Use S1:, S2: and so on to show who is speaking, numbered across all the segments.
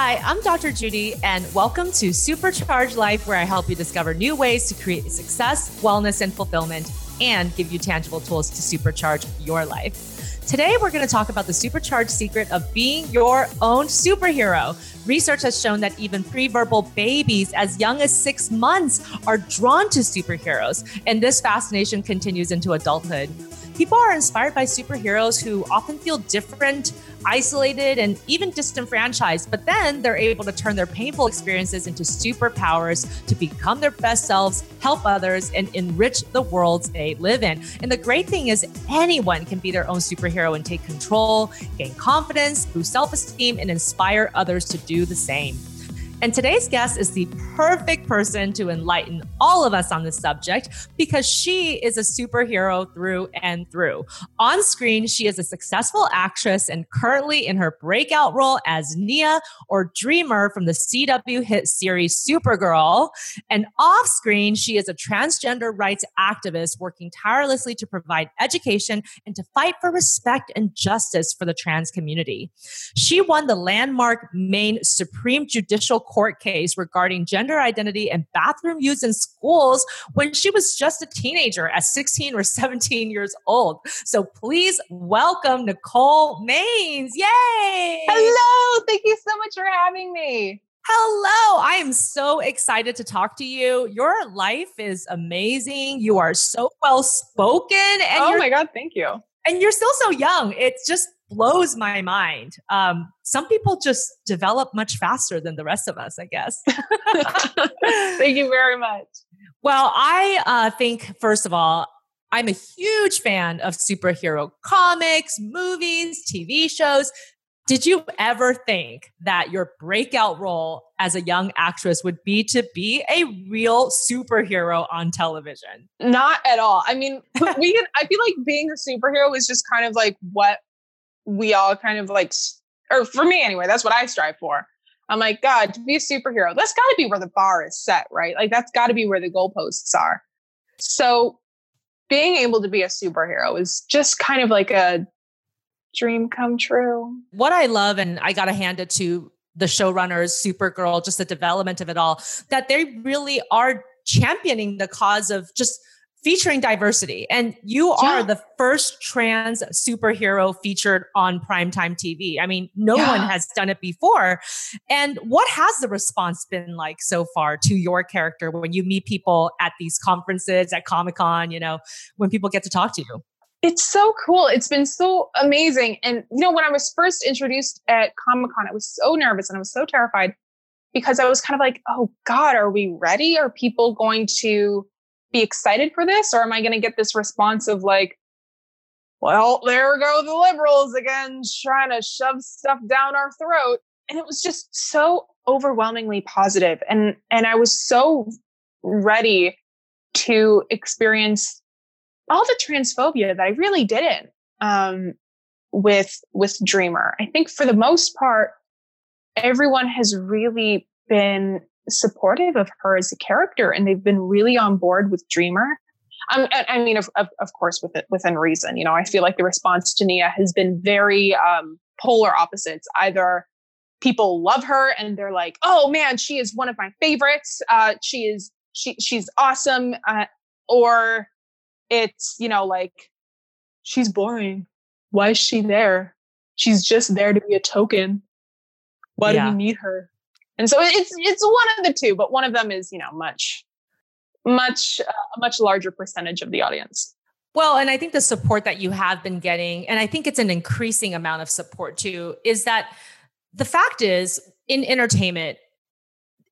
S1: Hi, I'm Dr. Judy, and welcome to Supercharge Life, where I help you discover new ways to create success, wellness, and fulfillment, and give you tangible tools to supercharge your life. Today, we're going to talk about the supercharged secret of being your own superhero. Research has shown that even pre-verbal babies as young as six months are drawn to superheroes, and this fascination continues into adulthood people are inspired by superheroes who often feel different, isolated, and even disenfranchised, but then they're able to turn their painful experiences into superpowers to become their best selves, help others, and enrich the worlds they live in. And the great thing is, anyone can be their own superhero and take control, gain confidence, boost self esteem, and inspire others to do the same. And today's guest is the perfect person to enlighten all of us on this subject because she is a superhero through and through. On screen, she is a successful actress and currently in her breakout role as Nia or Dreamer from the CW hit series Supergirl. And off screen, she is a transgender rights activist working tirelessly to provide education and to fight for respect and justice for the trans community. She won the landmark Maine Supreme Judicial court case regarding gender identity and bathroom use in schools when she was just a teenager at 16 or 17 years old. So please welcome Nicole Maines. Yay!
S2: Hello. Thank you so much for having me.
S1: Hello. I am so excited to talk to you. Your life is amazing. You are so well spoken.
S2: And oh my God. Thank you.
S1: And you're still so young. It's just blows my mind. Um, some people just develop much faster than the rest of us, I guess.
S2: Thank you very much.
S1: Well, I uh, think, first of all, I'm a huge fan of superhero comics, movies, TV shows. Did you ever think that your breakout role as a young actress would be to be a real superhero on television?
S2: Not at all. I mean, we can, I feel like being a superhero is just kind of like what we all kind of like, or for me anyway, that's what I strive for. I'm like, God, to be a superhero, that's got to be where the bar is set, right? Like, that's got to be where the goalposts are. So, being able to be a superhero is just kind of like a dream come true.
S1: What I love, and I got to hand it to the showrunners, Supergirl, just the development of it all, that they really are championing the cause of just featuring diversity. And you yeah. are the first trans superhero featured on primetime TV. I mean, no yeah. one has done it before. And what has the response been like so far to your character when you meet people at these conferences, at Comic Con, you know, when people get to talk to you?
S2: It's so cool. It's been so amazing. And, you know, when I was first introduced at Comic Con, I was so nervous and I was so terrified because I was kind of like, oh God, are we ready? Are people going to be excited for this or am I going to get this response of like, well, there go the liberals again trying to shove stuff down our throat. And it was just so overwhelmingly positive and and I was so ready to experience all the transphobia that I really didn't um, with with Dreamer. I think for the most part, everyone has really been supportive of her as a character and they've been really on board with Dreamer. Um, I mean, of, of, of course, with, within reason, you know, I feel like the response to Nia has been very um, polar opposites. Either people love her and they're like, "Oh man, she is one of my favorites. Uh, she is she she's awesome," uh, or it's you know like she's boring. Why is she there? She's just there to be a token. Why yeah. do we need her? And so it's it's one of the two, but one of them is you know much much uh, a much larger percentage of the audience.
S1: Well, and I think the support that you have been getting, and I think it's an increasing amount of support too, is that the fact is in entertainment,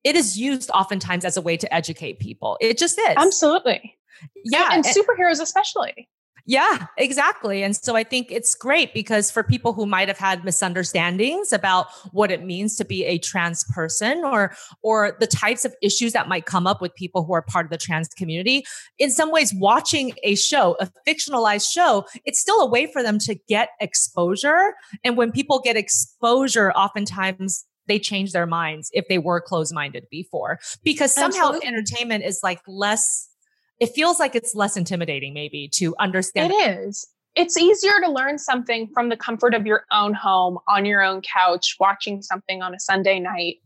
S1: it is used oftentimes as a way to educate people. It just is.
S2: Absolutely. Yeah. And, and superheroes, especially.
S1: Yeah, exactly. And so I think it's great because for people who might have had misunderstandings about what it means to be a trans person or or the types of issues that might come up with people who are part of the trans community, in some ways watching a show, a fictionalized show, it's still a way for them to get exposure. And when people get exposure, oftentimes they change their minds if they were closed minded before because somehow Absolutely. entertainment is like less it feels like it's less intimidating maybe to understand
S2: it is it's easier to learn something from the comfort of your own home on your own couch watching something on a sunday night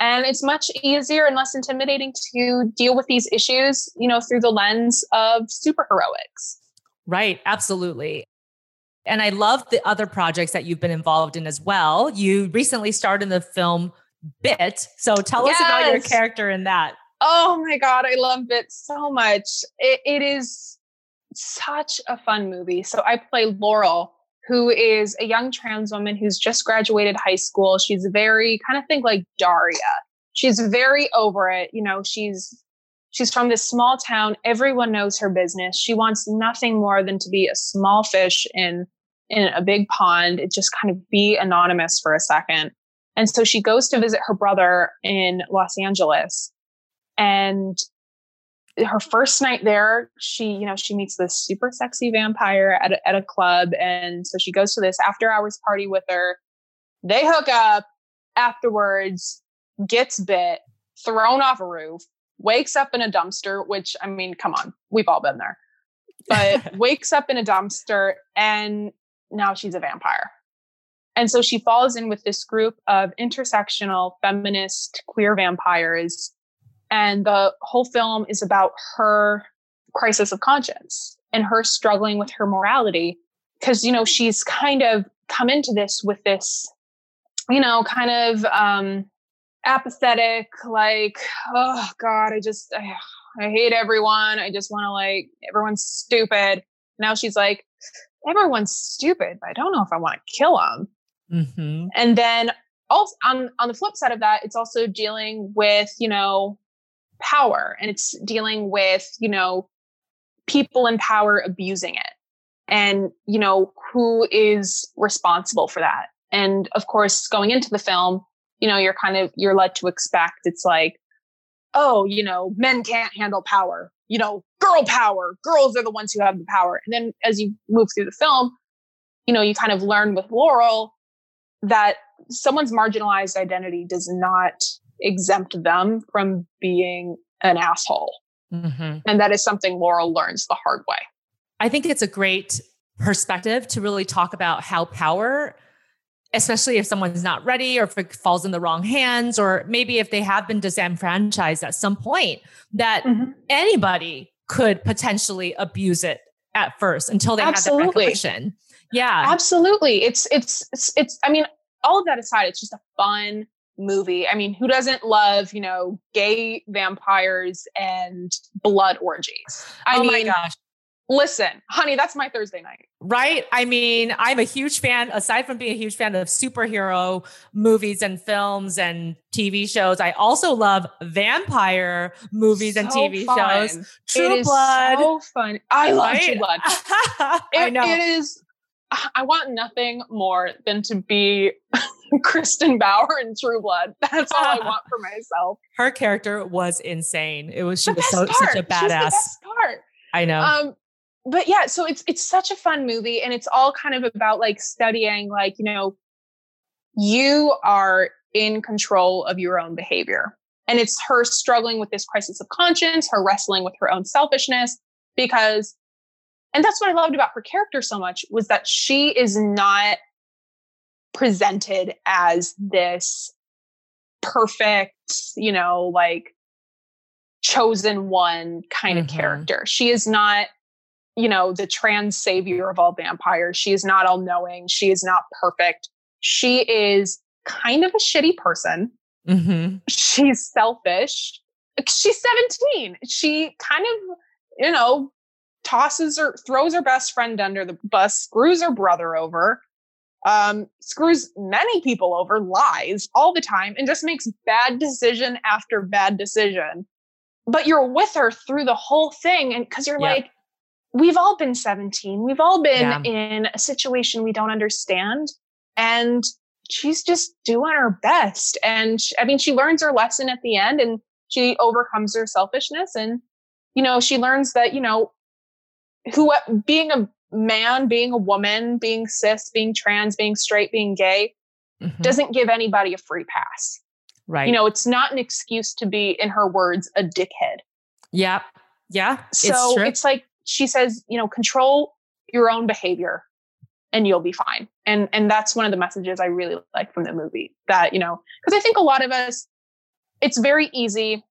S2: and it's much easier and less intimidating to deal with these issues you know through the lens of superheroics
S1: right absolutely and I love the other projects that you've been involved in as well. You recently starred in the film Bit. So tell yes. us about your character in that.
S2: Oh my God, I love it so much. It, it is such a fun movie. So I play Laurel, who is a young trans woman who's just graduated high school. She's very kind of think like Daria. She's very over it. You know, she's she's from this small town. Everyone knows her business. She wants nothing more than to be a small fish in in a big pond. It just kind of be anonymous for a second. And so she goes to visit her brother in Los Angeles. And her first night there, she, you know, she meets this super sexy vampire at a, at a club. And so she goes to this after hours party with her. They hook up afterwards, gets bit, thrown off a roof, wakes up in a dumpster, which I mean, come on, we've all been there. But wakes up in a dumpster and now she's a vampire. And so she falls in with this group of intersectional feminist queer vampires. And the whole film is about her crisis of conscience and her struggling with her morality. Because, you know, she's kind of come into this with this, you know, kind of um, apathetic, like, oh God, I just, I, I hate everyone. I just want to like, everyone's stupid. Now she's like, everyone's stupid, but I don't know if I want to kill them. Mm-hmm. And then also on on the flip side of that, it's also dealing with you know power, and it's dealing with you know people in power abusing it, and you know who is responsible for that. And of course, going into the film, you know you're kind of you're led to expect it's like, oh, you know, men can't handle power. You know, girl power. Girls are the ones who have the power. And then as you move through the film, you know, you kind of learn with Laurel that someone's marginalized identity does not exempt them from being an asshole. Mm-hmm. And that is something Laurel learns the hard way.
S1: I think it's a great perspective to really talk about how power, especially if someone's not ready or if it falls in the wrong hands, or maybe if they have been disenfranchised at some point, that mm-hmm. anybody could potentially abuse it at first until they Absolutely. have the recognition. Yeah.
S2: Absolutely. It's, it's, it's, it's, I mean, all of that aside, it's just a fun movie. I mean, who doesn't love, you know, gay vampires and blood orgies? I oh mean, my gosh. Listen, honey, that's my Thursday night.
S1: Right? I mean, I'm a huge fan, aside from being a huge fan of superhero movies and films and TV shows, I also love vampire movies so and TV fun. shows. True Blood.
S2: so fun. I love right? True Blood. it, I know. It is I want nothing more than to be Kristin Bauer in True Blood. That's all I want for myself.
S1: Her character was insane. It was she the was so such a badass. part. I know. Um,
S2: but yeah, so it's it's such a fun movie, and it's all kind of about like studying, like you know, you are in control of your own behavior, and it's her struggling with this crisis of conscience, her wrestling with her own selfishness, because and that's what I loved about her character so much was that she is not presented as this perfect, you know, like chosen one kind mm-hmm. of character. She is not, you know, the trans savior of all vampires. She is not all knowing. She is not perfect. She is kind of a shitty person. Mm-hmm. She's selfish. She's 17. She kind of, you know, tosses her, throws her best friend under the bus, screws her brother over, um, screws many people over, lies all the time, and just makes bad decision after bad decision. But you're with her through the whole thing, and because you're like, we've all been 17, we've all been yeah. in a situation we don't understand, and she's just doing her best. And she, I mean, she learns her lesson at the end, and she overcomes her selfishness, and you know, she learns that you know who being a man, being a woman, being cis, being trans, being straight, being gay mm-hmm. doesn't give anybody a free pass.
S1: Right.
S2: You know, it's not an excuse to be, in her words, a dickhead.
S1: Yeah. Yeah.
S2: So it's, it's like she says, you know, control your own behavior. and you'll be fine. And and that's one of the messages I really like from the movie. That, you know, because I think a lot of us, it's very easy,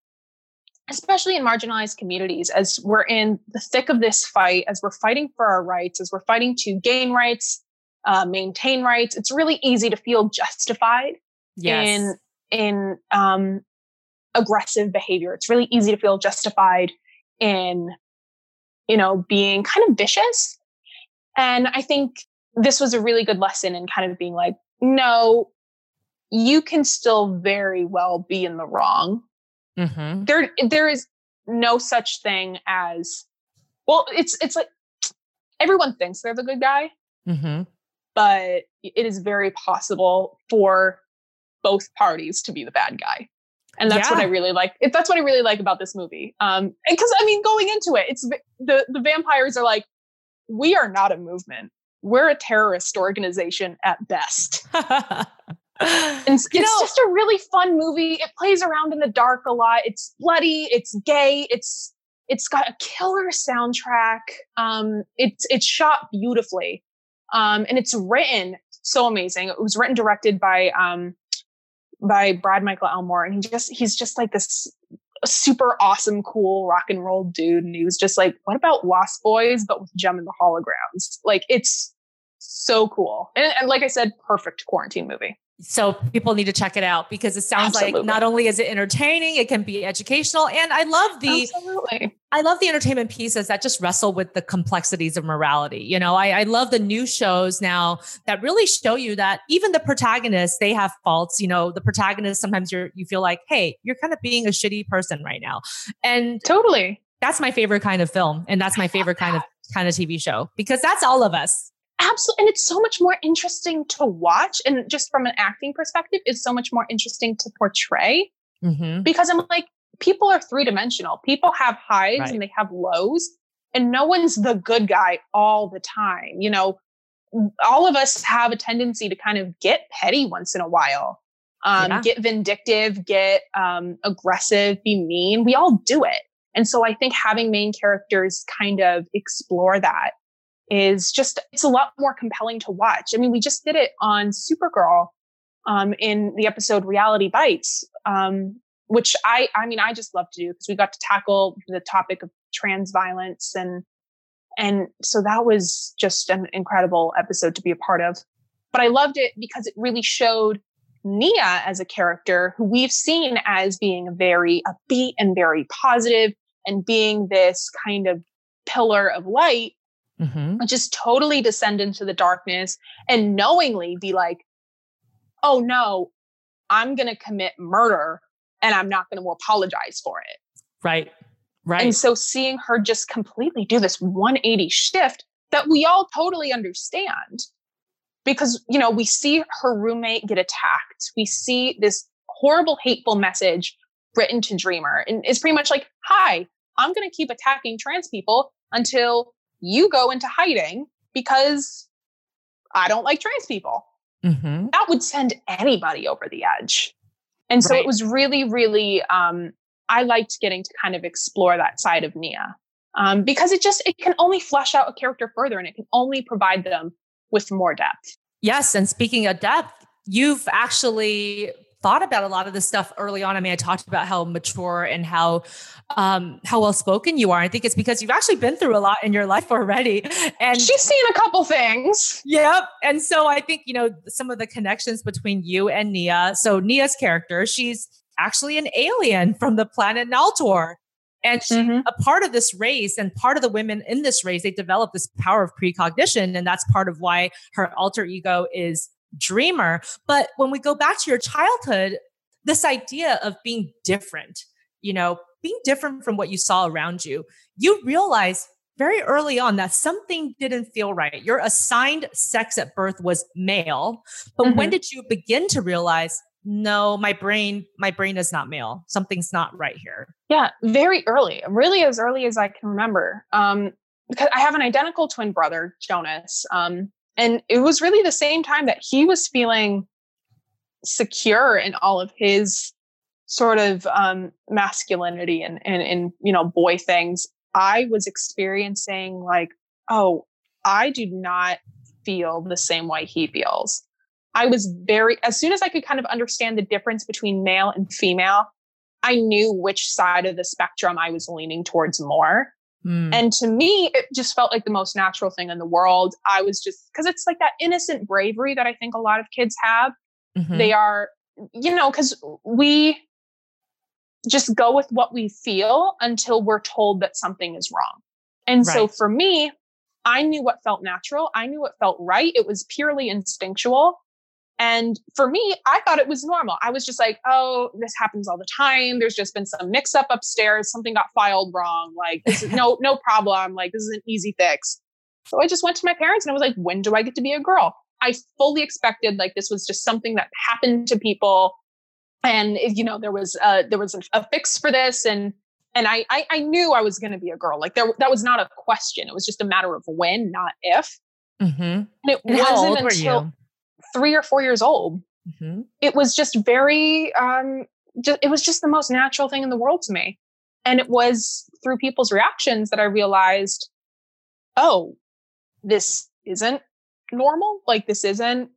S2: especially in marginalized communities, as we're in the thick of this fight, as we're fighting for our rights, as we're fighting to gain rights, uh, maintain rights. It's really easy to feel justified yes. in in um, aggressive behavior. It's really easy to feel justified in, you know, being kind of vicious. And I think this was a really good lesson in kind of being like, no, you can still very well be in the wrong. Mm-hmm. There, there is no such thing as, well, it's it's like everyone thinks they're the good guy, mm-hmm. but it is very possible for both parties to be the bad guy and that's yeah. what I really like. That's what I really like about this movie. Um, because I mean, going into it, it's the the vampires are like, we are not a movement. We're a terrorist organization at best. and it's know, just a really fun movie. It plays around in the dark a lot. It's bloody. It's gay. It's it's got a killer soundtrack. Um, it's it's shot beautifully, um, and it's written so amazing. It was written directed by um, by Brad Michael Elmore, and he just he's just like this super awesome, cool rock and roll dude. And he was just like, "What about Lost Boys, but with Jem and the Holograms?" Like it's so cool, and, and like I said, perfect quarantine movie.
S1: So people need to check it out because it sounds Absolutely. like not only is it entertaining, it can be educational. And I love the Absolutely. I love the entertainment pieces that just wrestle with the complexities of morality. You know, I, I love the new shows now that really show you that even the protagonists, they have faults. You know, the protagonists sometimes you're you feel like, hey, you're kind of being a shitty person right now. And
S2: totally.
S1: That's my favorite kind of film. And that's my favorite kind of kind of TV show because that's all of us
S2: absolutely and it's so much more interesting to watch and just from an acting perspective it's so much more interesting to portray mm-hmm. because i'm like people are three-dimensional people have highs right. and they have lows and no one's the good guy all the time you know all of us have a tendency to kind of get petty once in a while um, yeah. get vindictive get um, aggressive be mean we all do it and so i think having main characters kind of explore that is just it's a lot more compelling to watch. I mean, we just did it on Supergirl um, in the episode Reality Bytes, um, which I I mean I just love to do because we got to tackle the topic of trans violence and and so that was just an incredible episode to be a part of. But I loved it because it really showed Nia as a character who we've seen as being very upbeat and very positive and being this kind of pillar of light mm-hmm. just totally descend into the darkness and knowingly be like, oh no, I'm going to commit murder and I'm not going to apologize for it.
S1: Right. Right.
S2: And so seeing her just completely do this 180 shift that we all totally understand because, you know, we see her roommate get attacked. We see this horrible, hateful message written to Dreamer. And it's pretty much like, hi, I'm going to keep attacking trans people until you go into hiding because I don't like trans people. Mm-hmm. That would send anybody over the edge. And so right. it was really, really, um, I liked getting to kind of explore that side of Nia um, because it just, it can only flesh out a character further and it can only provide them with more depth.
S1: Yes. And speaking of depth, you've actually thought about a lot of this stuff early on. I mean, I talked about how mature and how um, how well spoken you are. I think it's because you've actually been through a lot in your life already. And
S2: she's seen a couple things.
S1: Yep. And so I think, you know, some of the connections between you and Nia. So Nia's character, she's actually an alien from the planet Naltor. And she's mm-hmm. a part of this race and part of the women in this race, they develop this power of precognition. And that's part of why her alter ego is dreamer. But when we go back to your childhood, this idea of being different, you know, being different from what you saw around you, you realize very early on that something didn't feel right. Your assigned sex at birth was male. But mm-hmm. when did you begin to realize, no, my brain, my brain is not male. Something's not right here.
S2: Yeah, very early, really as early as I can remember. Um, because I have an identical twin brother, Jonas. Um, and it was really the same time that he was feeling secure in all of his sort of um, masculinity and, and, and, you know, boy things. I was experiencing like, oh, I do not feel the same way he feels. I was very, as soon as I could kind of understand the difference between male and female, I knew which side of the spectrum I was leaning towards more. Mm. And to me, it just felt like the most natural thing in the world. I was just, because it's like that innocent bravery that I think a lot of kids have. Mm-hmm. They are, you know, because we just go with what we feel until we're told that something is wrong. And right. so for me, I knew what felt natural. I knew what felt right. It was purely instinctual. And for me, I thought it was normal. I was just like, oh, this happens all the time. There's just been some mix up upstairs. Something got filed wrong. Like, this is no, no problem. Like, this is an easy fix. So I just went to my parents and I was like, when do I get to be a girl? I fully expected like this was just something that happened to people. And you know, there was uh there was a, a fix for this. And and I I, I knew I was gonna be a girl. Like there that was not a question. It was just a matter of when, not if. Mm-hmm. And it and wasn't until three or four years old. Mm-hmm. It was just very, um, just, it was just the most natural thing in the world to me. And it was through people's reactions that I realized, oh, this isn't normal. Like this isn't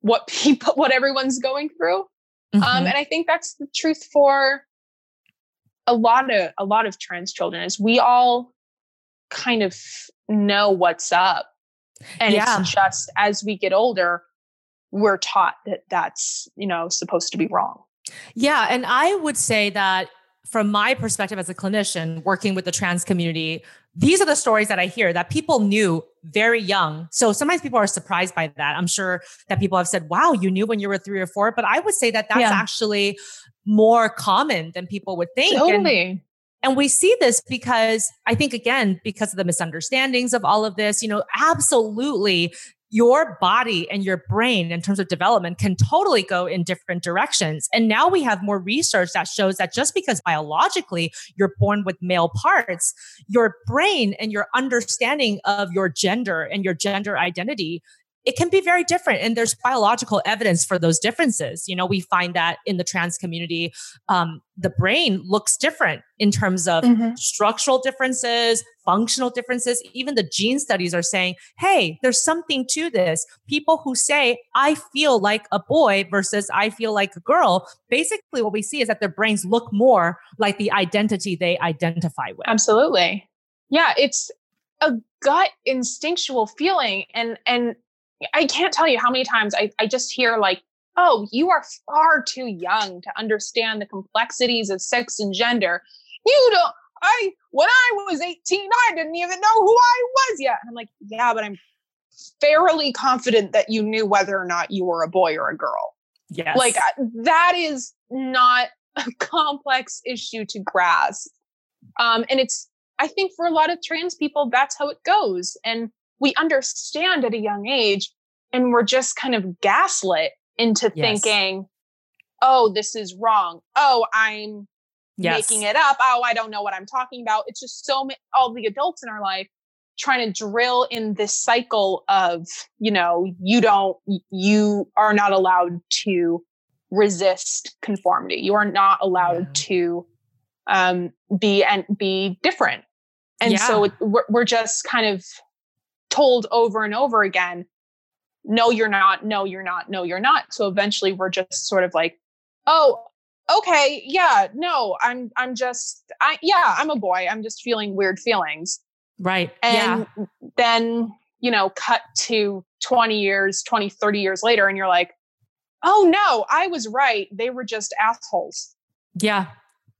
S2: what people, what everyone's going through. Um, mm-hmm. Um, and I think that's the truth for a lot of a lot of trans children is we all kind of know what's up and yeah. it's just as we get older we're taught that that's, you know, supposed to be wrong.
S1: Yeah. And I would say that from my perspective as a clinician working with the trans community, these are the stories that I hear that people knew very young. So sometimes people are surprised by that. I'm sure that people have said, wow, you knew when you were three or four. But I would say that that's yeah. actually more common than people would think.
S2: Totally.
S1: And, and we see this because I think, again, because of the misunderstandings of all of this, you know, absolutely your body and your brain in terms of development can totally go in different directions. And now we have more research that shows that just because biologically you're born with male parts, your brain and your understanding of your gender and your gender identity it can be very different and there's biological evidence for those differences. You know we find that in the trans community um, the brain looks different in terms of mm-hmm. structural differences functional differences. Even the gene studies are saying hey there's something to this. People who say i feel like a boy versus i feel like a girl basically what we see is that their brains look more like the identity they identify with.
S2: Absolutely. Yeah it's a gut instinctual feeling and and I can't tell you how many times I, I just hear like, oh, you are far too young to understand the complexities of sex and gender. You don't, I, when I was 18, I didn't even know who I was yet. And I'm like, yeah, but I'm fairly confident that you knew whether or not you were a boy or a girl.
S1: Yes.
S2: Like uh, that is not a complex issue to grasp. Um, and it's, I think for a lot of trans people, that's how it goes. And we understand at a young age and we're just kind of gaslit into yes. thinking, oh, this is wrong. Oh, I'm yes. making it up. Oh, I don't know what I'm talking about. It's just so many, all the adults in our life trying to drill in this cycle of, you know, you don't, you are not allowed to resist conformity. You are not allowed yeah. to um, be and be different. And yeah. so we're, we're just kind of told over and over again, no, you're not, no, you're not, no, you're not. So eventually we're just sort of like, oh, okay, yeah, no, I'm I'm just I yeah, I'm a boy. I'm just feeling weird feelings.
S1: Right.
S2: And yeah. then, you know, cut to 20 years, 20, 30 years later, and you're like, oh no, I was right. They were just assholes.
S1: Yeah.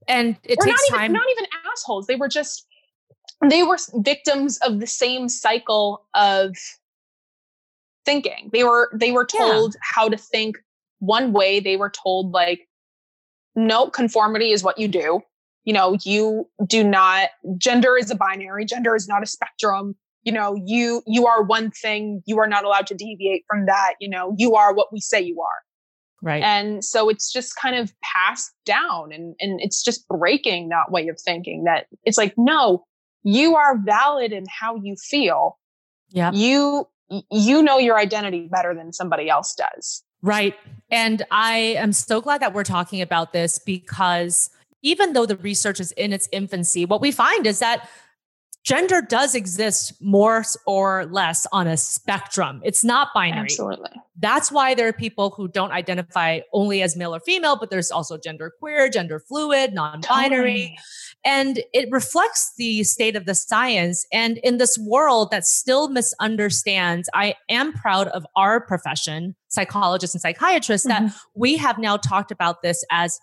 S1: And it
S2: or
S1: takes
S2: not
S1: time.
S2: Not even assholes. They were just they were victims of the same cycle of thinking. They were they were told yeah. how to think one way. They were told like, no, conformity is what you do. You know, you do not gender is a binary, gender is not a spectrum. You know, you you are one thing, you are not allowed to deviate from that. You know, you are what we say you are.
S1: Right.
S2: And so it's just kind of passed down and, and it's just breaking that way of thinking that it's like, no, you are valid in how you feel.
S1: Yeah.
S2: You you know your identity better than somebody else does.
S1: Right. And I am so glad that we're talking about this because even though the research is in its infancy, what we find is that gender does exist more or less on a spectrum. It's not binary.
S2: Absolutely.
S1: That's why there are people who don't identify only as male or female, but there's also gender queer, gender fluid, non binary. Totally. And it reflects the state of the science. And in this world that still misunderstands, I am proud of our profession, psychologists and psychiatrists, mm-hmm. that we have now talked about this as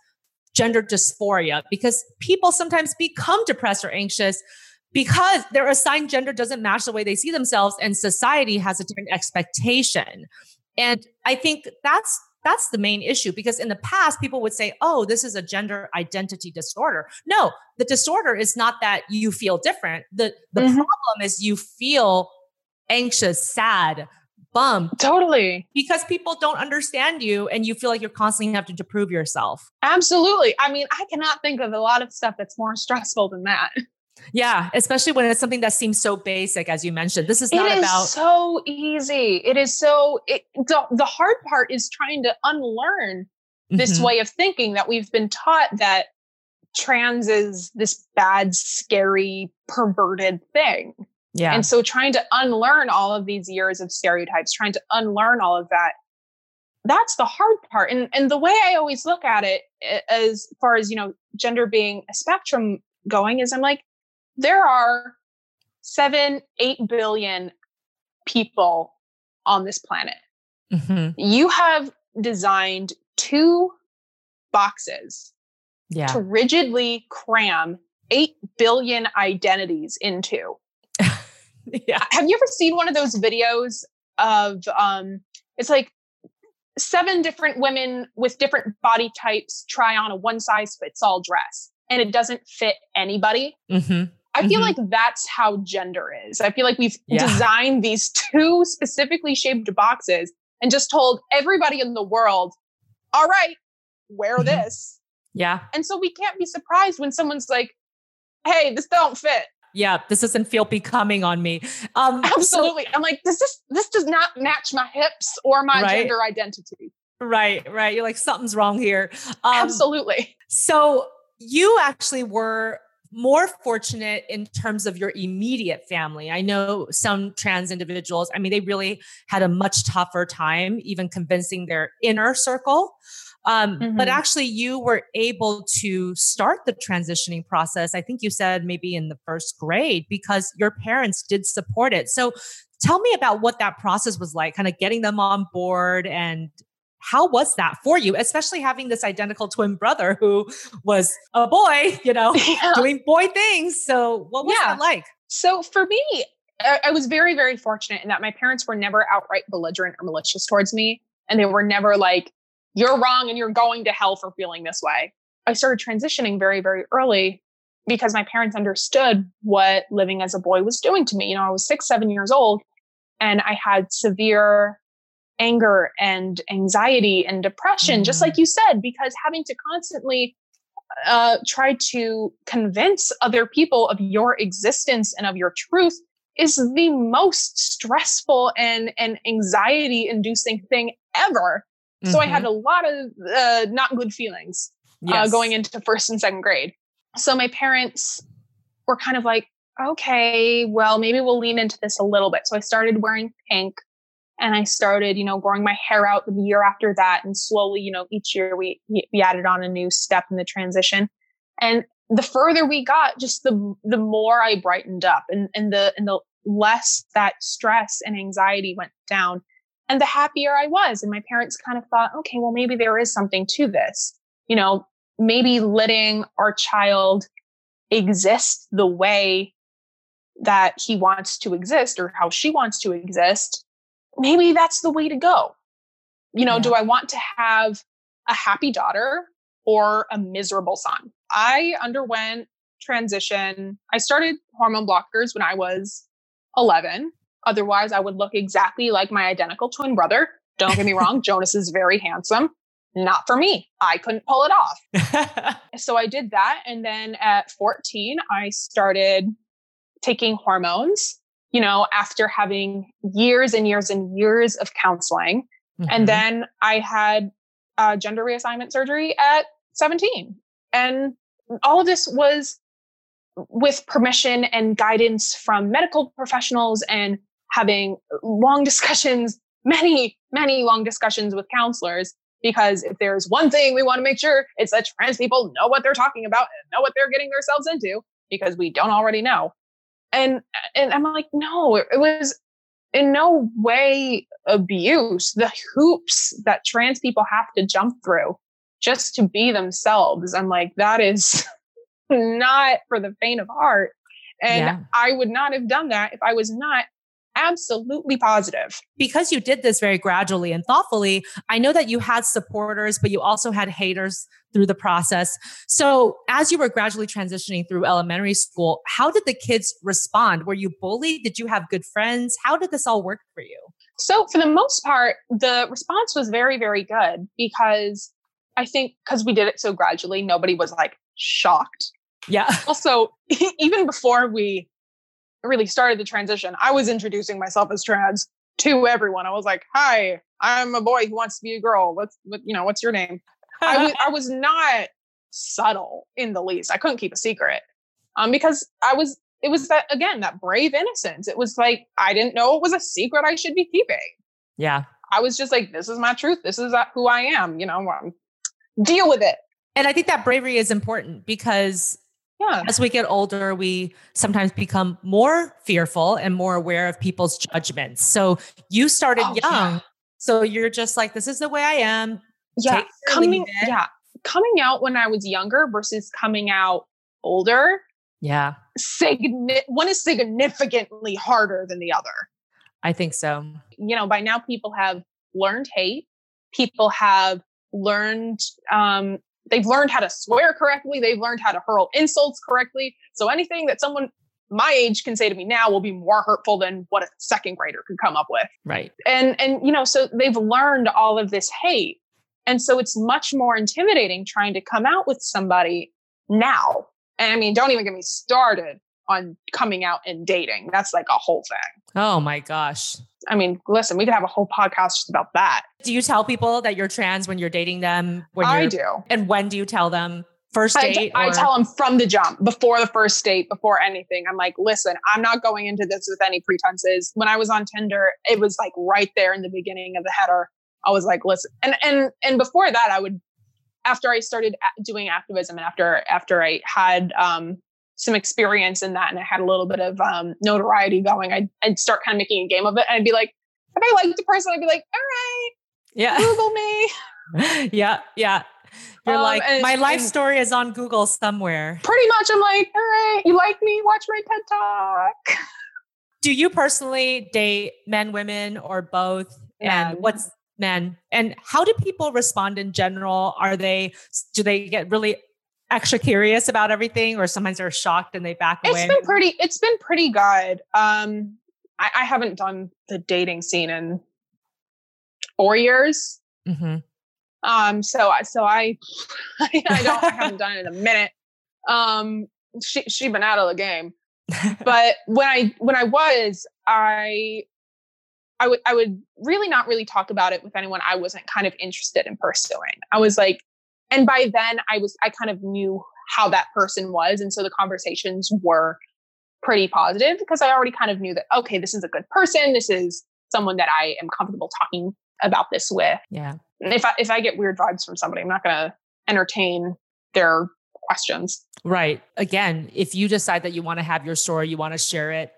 S1: gender dysphoria because people sometimes become depressed or anxious because their assigned gender doesn't match the way they see themselves and society has a different expectation. And I think that's that's the main issue because in the past people would say, "Oh, this is a gender identity disorder." No, the disorder is not that you feel different. The the mm-hmm. problem is you feel anxious, sad, bummed.
S2: Totally.
S1: Because people don't understand you and you feel like you're constantly having to prove yourself.
S2: Absolutely. I mean, I cannot think of a lot of stuff that's more stressful than that.
S1: Yeah, especially when it's something that seems so basic, as you mentioned. This is not
S2: it
S1: is about
S2: so easy. It is so. It, the, the hard part is trying to unlearn this mm-hmm. way of thinking that we've been taught that trans is this bad, scary, perverted thing. Yeah. And so trying to unlearn all of these years of stereotypes, trying to unlearn all of that, that's the hard part. And and the way I always look at it as far as, you know, gender being a spectrum going is I'm like, there are seven, eight billion people on this planet. Mm-hmm. You have designed two boxes yeah. to rigidly cram 8 billion identities into. yeah. Have you ever seen one of those videos of um it's like seven different women with different body types try on a one size fits all dress and it doesn't fit anybody? Mm-hmm. I feel mm-hmm. like that's how gender is. I feel like we've yeah. designed these two specifically shaped boxes and just told everybody in the world, all right, wear mm-hmm. this.
S1: Yeah.
S2: And so we can't be surprised when someone's like, hey, this don't fit.
S1: Yeah, this doesn't feel becoming on me.
S2: Um, Absolutely. So, I'm like, does this this does not match my hips or my right? gender identity.
S1: Right, right. You're like, something's wrong here. Um,
S2: Absolutely.
S1: So you actually were more fortunate in terms of your immediate family. I know some trans individuals, I mean, they really had a much tougher time even convincing their inner circle. Um, mm-hmm. But actually, you were able to start the transitioning process. I think you said maybe in the first grade because your parents did support it. So tell me about what that process was like, kind of getting them on board and how was that for you, especially having this identical twin brother who was a boy, you know, yeah. doing boy things? So, what was yeah. that like?
S2: So, for me, I was very, very fortunate in that my parents were never outright belligerent or malicious towards me. And they were never like, you're wrong and you're going to hell for feeling this way. I started transitioning very, very early because my parents understood what living as a boy was doing to me. You know, I was six, seven years old and I had severe anger and anxiety and depression, mm. just like mm. you said, because having to constantly uh, try to convince other people of your existence and of your truth is the most stressful and, and anxiety inducing thing ever. Mm-hmm. So I had mm-hmm. a lot of uh, not good feelings uh, yes. uh, going into first and second grade. So my parents were kind of like, okay, well, maybe we'll lean into this a little bit. So I started wearing pink and I started, you know, growing my hair out the year after that. And slowly, you know, each year we, we added on a new step in the transition. And the further we got, just the, the more I brightened up and, and the, and the less that stress and anxiety went down and the happier I was. And my parents kind of thought, okay, well, maybe there is something to this, you know, maybe letting our child exist the way that he wants to exist or how she wants to exist maybe that's the way to go. You know, yeah. do I want to have a happy daughter or a miserable son? I underwent transition. I started hormone blockers when I was 11. Otherwise, I would look exactly like my identical twin brother. Don't get me wrong, Jonas is very handsome. Not for me. I couldn't pull it off. so I did that. And then at 14, I started taking hormones you know, after having years and years and years of counseling. Mm-hmm. And then I had uh, gender reassignment surgery at 17. And all of this was with permission and guidance from medical professionals and having long discussions, many, many long discussions with counselors. Because if there's one thing we want to make sure, it's that trans people know what they're talking about and know what they're getting themselves into because we don't already know. And and I'm like, no, it, it was in no way abuse. The hoops that trans people have to jump through just to be themselves. I'm like, that is not for the faint of heart. And yeah. I would not have done that if I was not absolutely positive.
S1: Because you did this very gradually and thoughtfully, I know that you had supporters, but you also had haters through the process. So, as you were gradually transitioning through elementary school, how did the kids respond? Were you bullied? Did you have good friends? How did this all work for you?
S2: So, for the most part, the response was very, very good because I think because we did it so gradually, nobody was like shocked.
S1: Yeah.
S2: Also, even before we really started the transition, I was introducing myself as trans to everyone. I was like, "Hi, I'm a boy who wants to be a girl. What's what, you know, what's your name?" I was not subtle in the least. I couldn't keep a secret. Um because I was it was that again, that brave innocence. It was like I didn't know it was a secret I should be keeping.
S1: Yeah.
S2: I was just like, this is my truth. This is uh, who I am. You know, um, deal with it.
S1: And I think that bravery is important because yeah. As we get older, we sometimes become more fearful and more aware of people's judgments. So you started oh, young. Yeah. So you're just like, this is the way I am.
S2: Yeah. Coming, yeah. Coming out when I was younger versus coming out older.
S1: Yeah.
S2: Signi- one is significantly harder than the other.
S1: I think so.
S2: You know, by now people have learned hate. People have learned um, they've learned how to swear correctly. They've learned how to hurl insults correctly. So anything that someone my age can say to me now will be more hurtful than what a second grader could come up with.
S1: Right.
S2: And and you know, so they've learned all of this hate. And so it's much more intimidating trying to come out with somebody now. And I mean, don't even get me started on coming out and dating. That's like a whole thing.
S1: Oh my gosh.
S2: I mean, listen, we could have a whole podcast just about that.
S1: Do you tell people that you're trans when you're dating them? When
S2: I do.
S1: And when do you tell them? First date?
S2: I, I tell them from the jump, before the first date, before anything. I'm like, listen, I'm not going into this with any pretenses. When I was on Tinder, it was like right there in the beginning of the header. I was like, listen, and and and before that, I would, after I started doing activism and after after I had um, some experience in that and I had a little bit of um, notoriety going, I'd, I'd start kind of making a game of it. And I'd be like, if I liked the person, I'd be like, all right,
S1: yeah,
S2: Google me.
S1: yeah, yeah. You're um, like, and, my life story is on Google somewhere.
S2: Pretty much. I'm like, all right, you like me? Watch my TED Talk.
S1: Do you personally date men, women, or both? Men. And what's men? And how do people respond in general? Are they, do they get really extra curious about everything or sometimes they're shocked and they back away?
S2: it's been pretty it's been pretty good. Um i, I haven't done the dating scene in four years. Mm-hmm. um so I so i i don't i haven't done it in a minute. Um she she been out of the game. But when i when i was i I would I would really not really talk about it with anyone I wasn't kind of interested in pursuing. I was like, and by then i was i kind of knew how that person was. And so the conversations were pretty positive because i already kind of knew that okay this is a good person. This is someone that i am comfortable talking about this with.
S1: Yeah.
S2: If i if i get weird vibes from somebody i'm not going to entertain their questions.
S1: Right. Again if you decide that you want to have your story you want to share it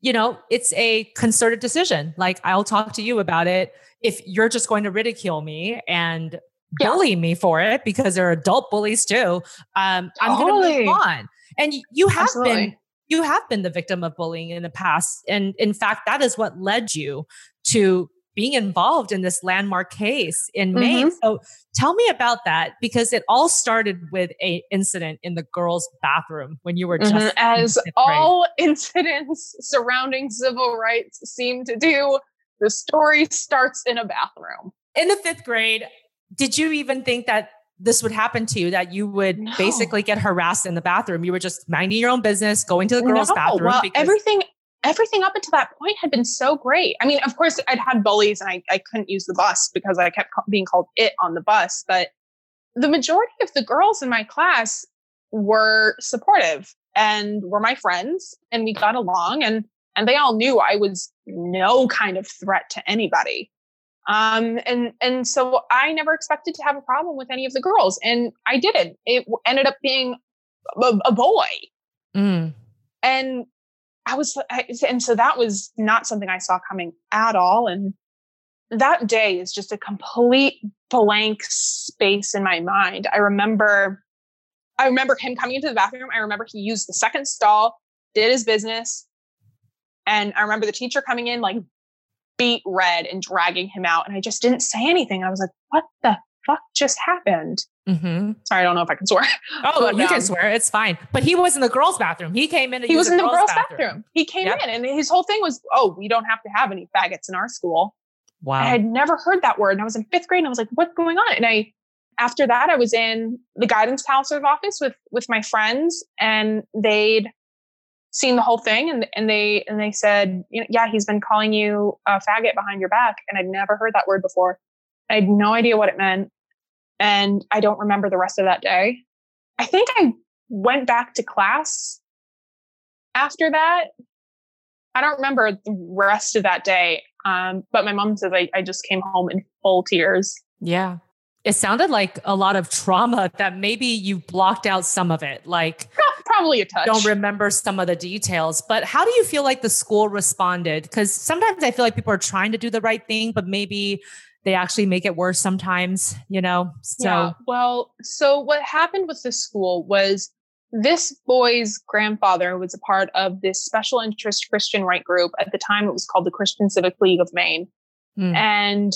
S1: you know it's a concerted decision. Like i'll talk to you about it. If you're just going to ridicule me and bully yeah. me for it because they're adult bullies too. Um, totally. I'm going to move on. And you have Absolutely. been you have been the victim of bullying in the past, and in fact, that is what led you to being involved in this landmark case in mm-hmm. Maine. So tell me about that because it all started with a incident in the girls' bathroom when you were just mm-hmm.
S2: as all incidents surrounding civil rights seem to do. The story starts in a bathroom.
S1: In the fifth grade, did you even think that this would happen to you that you would no. basically get harassed in the bathroom you were just minding your own business going to the girls no, bathroom
S2: well, because- everything everything up until that point had been so great i mean of course i'd had bullies and I, I couldn't use the bus because i kept being called it on the bus but the majority of the girls in my class were supportive and were my friends and we got along and and they all knew I was no kind of threat to anybody. Um, and and so I never expected to have a problem with any of the girls, and I didn't. It ended up being a, a boy, mm. and I was, I, and so that was not something I saw coming at all. And that day is just a complete blank space in my mind. I remember, I remember him coming into the bathroom. I remember he used the second stall, did his business, and I remember the teacher coming in like beat red and dragging him out. And I just didn't say anything. I was like, what the fuck just happened? Mm-hmm. Sorry, I don't know if I can swear.
S1: Oh, but, you um, can swear. It's fine. But he was in the girls' bathroom. He came in.
S2: he was in the girls', bathroom. bathroom. He came yep. in, and his whole thing was, "Oh, we don't have to have any faggots in our school." Wow. I had never heard that word, and I was in fifth grade, and I was like, "What's going on?" And I, after that, I was in the guidance counselor's office with with my friends, and they'd seen the whole thing and, and they and they said yeah he's been calling you a faggot behind your back and i'd never heard that word before. I had no idea what it meant and i don't remember the rest of that day. I think i went back to class after that. I don't remember the rest of that day um, but my mom says I, I just came home in full tears.
S1: Yeah. It sounded like a lot of trauma that maybe you blocked out some of it like
S2: probably a touch.
S1: Don't remember some of the details, but how do you feel like the school responded? Because sometimes I feel like people are trying to do the right thing, but maybe they actually make it worse sometimes, you know? So, yeah,
S2: well, so what happened with the school was this boy's grandfather was a part of this special interest Christian right group. At the time, it was called the Christian Civic League of Maine. Mm. And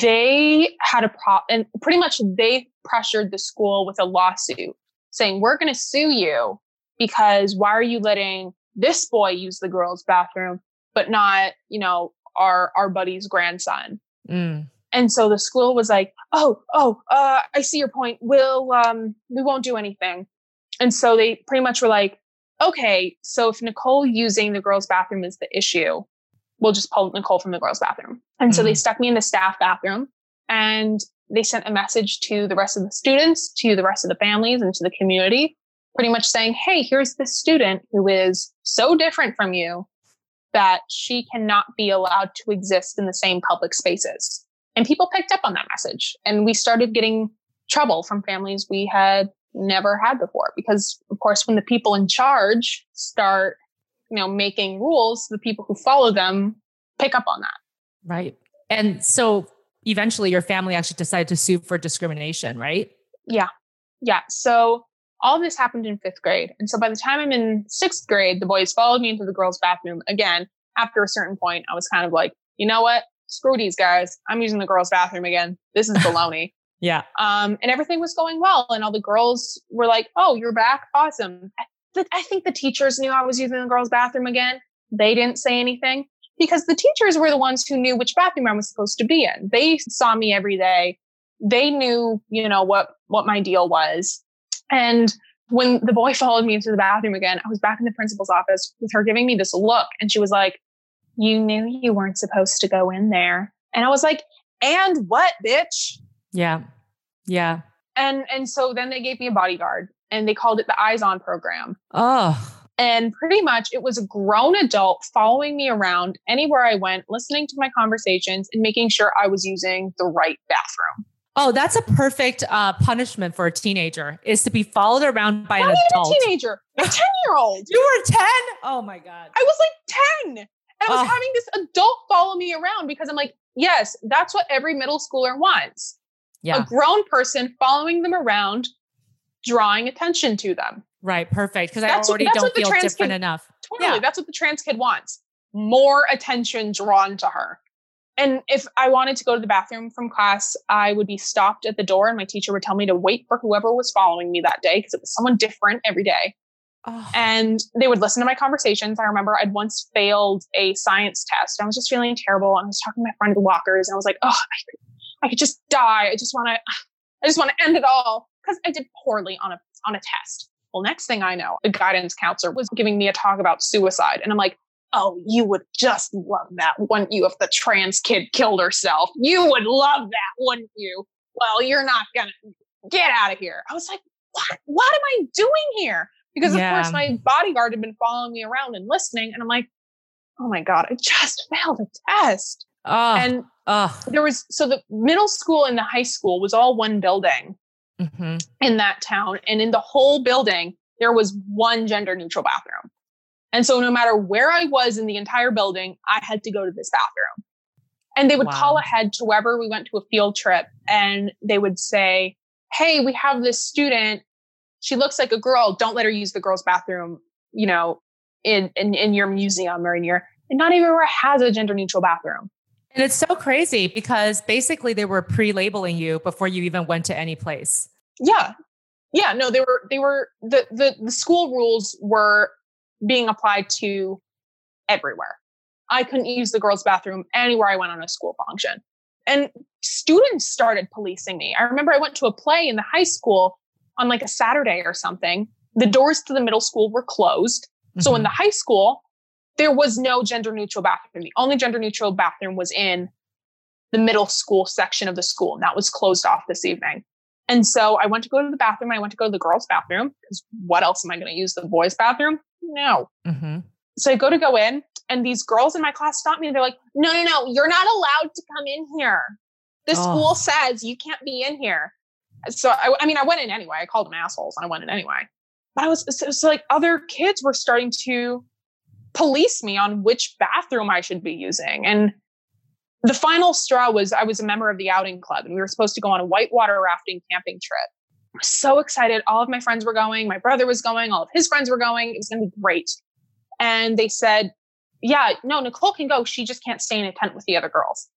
S2: they had a problem, and pretty much they pressured the school with a lawsuit saying, We're going to sue you because why are you letting this boy use the girls' bathroom, but not, you know, our, our buddy's grandson? Mm. And so the school was like, Oh, oh, uh, I see your point. We'll, um, we won't do anything. And so they pretty much were like, okay, so if Nicole using the girls' bathroom is the issue, we'll just pull Nicole from the girls' bathroom. And mm so they mm. stuck me in the staff bathroom. And they sent a message to the rest of the students, to the rest of the families, and to the community, pretty much saying, Hey, here's this student who is so different from you that she cannot be allowed to exist in the same public spaces. And people picked up on that message. And we started getting trouble from families we had never had before. Because, of course, when the people in charge start, you know, making rules, the people who follow them pick up on that.
S1: Right. And so eventually your family actually decided to sue for discrimination, right?
S2: Yeah. Yeah. So all this happened in fifth grade. And so by the time I'm in sixth grade, the boys followed me into the girls' bathroom again. After a certain point, I was kind of like, you know what? Screw these guys. I'm using the girls' bathroom again. This is baloney.
S1: yeah.
S2: Um, and everything was going well. And all the girls were like, oh, you're back. Awesome. I think the teachers knew I was using the girls' bathroom again. They didn't say anything because the teachers were the ones who knew which bathroom I was supposed to be in. They saw me every day. They knew, you know, what, what my deal was. And when the boy followed me into the bathroom again, I was back in the principal's office with her giving me this look. And she was like, you knew you weren't supposed to go in there. And I was like, and what, bitch?
S1: Yeah. Yeah.
S2: And, and so then they gave me a bodyguard and they called it the eyes on program.
S1: Oh.
S2: And pretty much it was a grown adult following me around anywhere I went, listening to my conversations and making sure I was using the right bathroom.
S1: Oh, that's a perfect uh, punishment for a teenager is to be followed around by Not an adult.
S2: A teenager, a 10 year old.
S1: you were 10? Oh my God.
S2: I was like 10. And I was oh. having this adult follow me around because I'm like, yes, that's what every middle schooler wants. Yeah. A grown person following them around, drawing attention to them.
S1: Right. Perfect. Because I already don't feel different
S2: kid,
S1: enough.
S2: Totally. Yeah. That's what the trans kid wants. More attention drawn to her. And if I wanted to go to the bathroom from class, I would be stopped at the door and my teacher would tell me to wait for whoever was following me that day because it was someone different every day. Oh. And they would listen to my conversations. I remember I'd once failed a science test. I was just feeling terrible. And I was talking to my friend at the walkers and I was like, oh, I could, I could just die. I just want to, I just want to end it all because I did poorly on a, on a test. Well, next thing I know, the guidance counselor was giving me a talk about suicide. And I'm like, oh, you would just love that, wouldn't you, if the trans kid killed herself? You would love that, wouldn't you? Well, you're not going to get out of here. I was like, what? What am I doing here? because of course my bodyguard had been following me around and listening. And I'm like, oh my God, I just failed a test. Oh, and oh. there was, so the middle school and the high school was all one building mm-hmm. in that town. And in the whole building, there was one gender neutral bathroom. And so no matter where I was in the entire building, I had to go to this bathroom. And they would wow. call ahead to wherever we went to a field trip and they would say, Hey, we have this student. She looks like a girl. Don't let her use the girls' bathroom, you know, in, in, in your museum or in your, and not even where has a gender neutral bathroom.
S1: And it's so crazy because basically they were pre-labeling you before you even went to any place.
S2: Yeah. Yeah. No, they were, they were, the, the, the school rules were being applied to everywhere. I couldn't use the girls' bathroom anywhere I went on a school function. And students started policing me. I remember I went to a play in the high school on like a Saturday or something. The doors to the middle school were closed. Mm-hmm. So in the high school, there was no gender neutral bathroom. The only gender neutral bathroom was in the middle school section of the school, and that was closed off this evening. And so I went to go to the bathroom. I went to go to the girls' bathroom because what else am I going to use the boys' bathroom? No. Mm-hmm. So I go to go in, and these girls in my class stop me and they're like, no, no, no, you're not allowed to come in here. The oh. school says you can't be in here. So I, I, mean, I went in anyway. I called them assholes and I went in anyway. But I was, so, so like other kids were starting to police me on which bathroom I should be using. And the final straw was I was a member of the outing club and we were supposed to go on a whitewater rafting camping trip. I was so excited. All of my friends were going. My brother was going. All of his friends were going. It was going to be great. And they said, yeah, no, Nicole can go. She just can't stay in a tent with the other girls.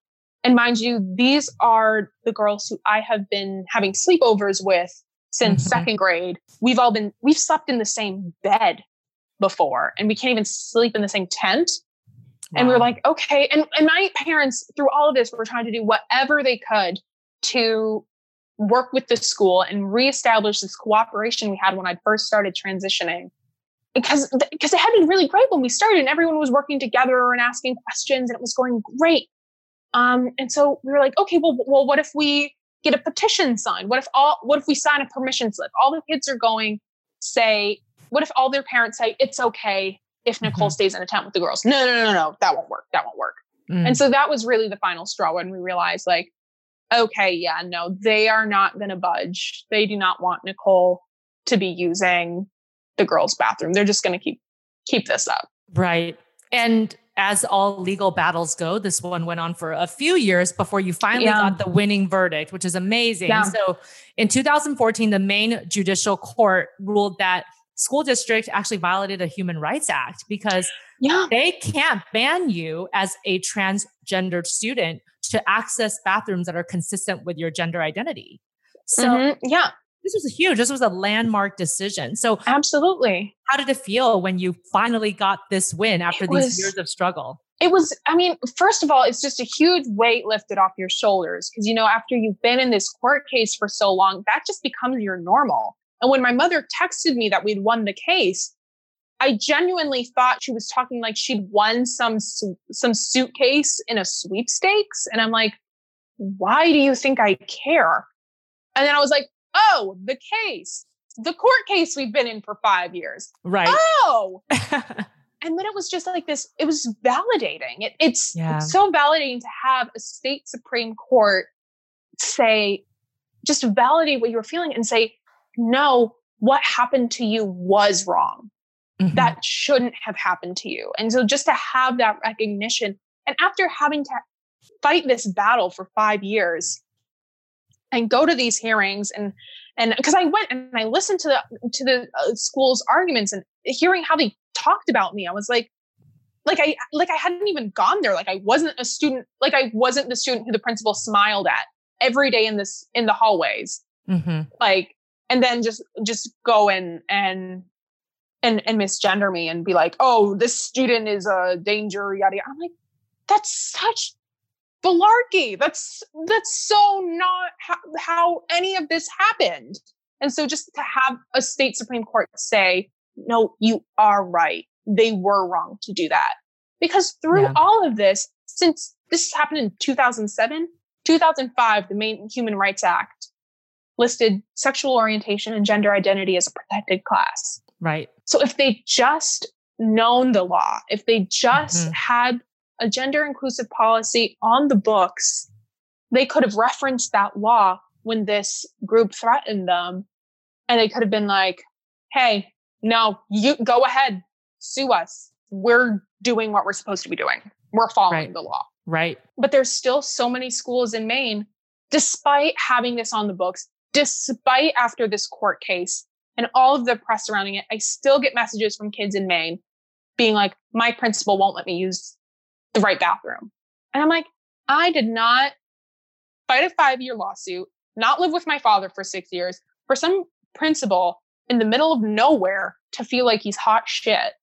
S2: And mind you, these are the girls who I have been having sleepovers with since mm-hmm. second grade. We've all been, we've slept in the same bed before and we can't even sleep in the same tent. Wow. And we are like, okay. And, and my parents, through all of this, were trying to do whatever they could to work with the school and reestablish this cooperation we had when I first started transitioning because because it had been really great when we started and everyone was working together and asking questions and it was going great um, and so we were like okay well, well what if we get a petition signed what if all what if we sign a permission slip all the kids are going say what if all their parents say it's okay if nicole mm-hmm. stays in a tent with the girls no no no no no that won't work that won't work mm. and so that was really the final straw when we realized like okay yeah no they are not going to budge they do not want nicole to be using the girls' bathroom. They're just going to keep keep this up.
S1: Right. And as all legal battles go, this one went on for a few years before you finally yeah. got the winning verdict, which is amazing. Yeah. So in 2014, the Maine judicial court ruled that school district actually violated a human rights act because yeah. they can't ban you as a transgendered student to access bathrooms that are consistent with your gender identity. So mm-hmm.
S2: yeah,
S1: this was huge. This was a landmark decision. So,
S2: absolutely.
S1: How did it feel when you finally got this win after it these was, years of struggle?
S2: It was, I mean, first of all, it's just a huge weight lifted off your shoulders because, you know, after you've been in this court case for so long, that just becomes your normal. And when my mother texted me that we'd won the case, I genuinely thought she was talking like she'd won some some suitcase in a sweepstakes, and I'm like, why do you think I care? And then I was like, oh, the case, the court case we've been in for five years.
S1: Right.
S2: Oh. and then it was just like this, it was validating. It, it's, yeah. it's so validating to have a state Supreme Court say, just validate what you were feeling and say, no, what happened to you was wrong. Mm-hmm. That shouldn't have happened to you. And so just to have that recognition, and after having to fight this battle for five years, and go to these hearings and and because I went and I listened to the to the uh, school's arguments and hearing how they talked about me, I was like, like I like I hadn't even gone there. Like I wasn't a student. Like I wasn't the student who the principal smiled at every day in this in the hallways. Mm-hmm. Like and then just just go in and and and misgender me and be like, oh, this student is a danger. Yada yada. I'm like, that's such Balarkey. That's that's so not how, how any of this happened. And so just to have a state Supreme Court say, no, you are right. They were wrong to do that. Because through yeah. all of this, since this happened in 2007, 2005, the Maine Human Rights Act listed sexual orientation and gender identity as a protected class.
S1: Right.
S2: So if they just known the law, if they just mm-hmm. had a gender inclusive policy on the books, they could have referenced that law when this group threatened them. And they could have been like, hey, no, you go ahead, sue us. We're doing what we're supposed to be doing. We're following
S1: right.
S2: the law.
S1: Right.
S2: But there's still so many schools in Maine, despite having this on the books, despite after this court case and all of the press surrounding it, I still get messages from kids in Maine being like, my principal won't let me use the right bathroom. And I'm like, I did not fight a five year lawsuit, not live with my father for six years for some principal in the middle of nowhere to feel like he's hot shit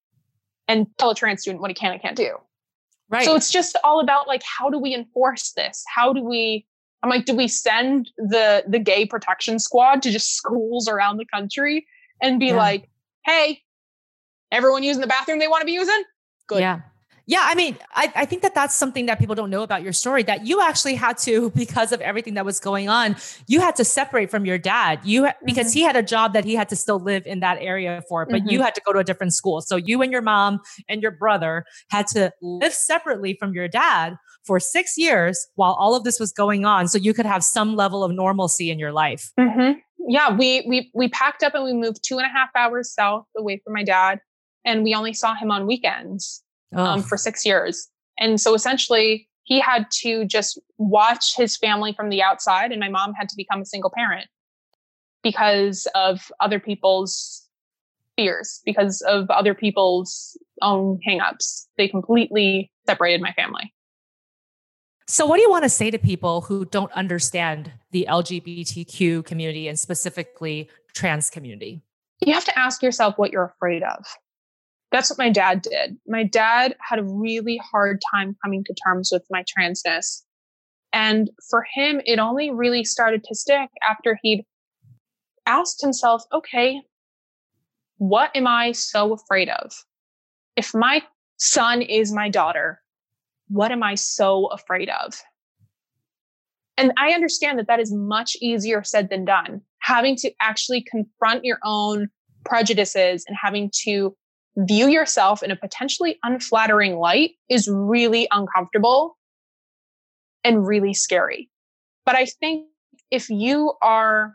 S2: and tell a trans student what he can and can't do.
S1: Right.
S2: So it's just all about like, how do we enforce this? How do we, I'm like, do we send the, the gay protection squad to just schools around the country and be yeah. like, hey, everyone using the bathroom they want to be using? Good.
S1: Yeah. Yeah, I mean, I, I think that that's something that people don't know about your story that you actually had to, because of everything that was going on, you had to separate from your dad. You mm-hmm. because he had a job that he had to still live in that area for, but mm-hmm. you had to go to a different school. So you and your mom and your brother had to live separately from your dad for six years while all of this was going on, so you could have some level of normalcy in your life.
S2: Mm-hmm. Yeah, we we we packed up and we moved two and a half hours south away from my dad, and we only saw him on weekends um, for six years. And so essentially, he had to just watch his family from the outside, and my mom had to become a single parent because of other people's fears, because of other people's own hangups. They completely separated my family.
S1: So, what do you want to say to people who don't understand the LGBTQ community and specifically trans community?
S2: You have to ask yourself what you're afraid of. That's what my dad did. My dad had a really hard time coming to terms with my transness. And for him, it only really started to stick after he'd asked himself, okay, what am I so afraid of? If my son is my daughter, what am I so afraid of? And I understand that that is much easier said than done. Having to actually confront your own prejudices and having to view yourself in a potentially unflattering light is really uncomfortable and really scary. But I think if you are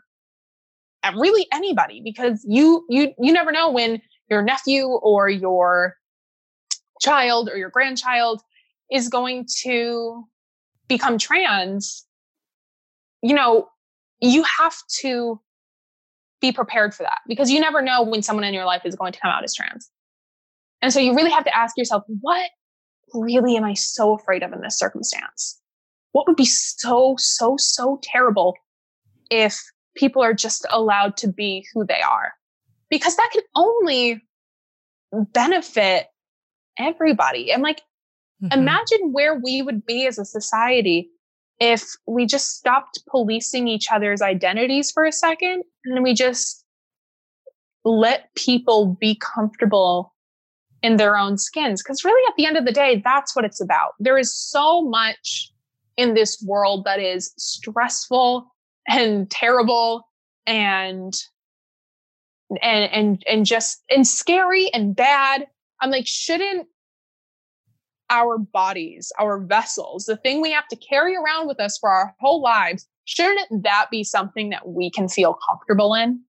S2: really anybody because you you you never know when your nephew or your child or your grandchild is going to become trans you know you have to be prepared for that because you never know when someone in your life is going to come out as trans and so you really have to ask yourself, what really am I so afraid of in this circumstance? What would be so, so, so terrible if people are just allowed to be who they are? Because that can only benefit everybody. And like, mm-hmm. imagine where we would be as a society if we just stopped policing each other's identities for a second and we just let people be comfortable in their own skins. Because really, at the end of the day, that's what it's about. There is so much in this world that is stressful and terrible and and and and just and scary and bad. I'm like, shouldn't our bodies, our vessels, the thing we have to carry around with us for our whole lives, shouldn't that be something that we can feel comfortable in?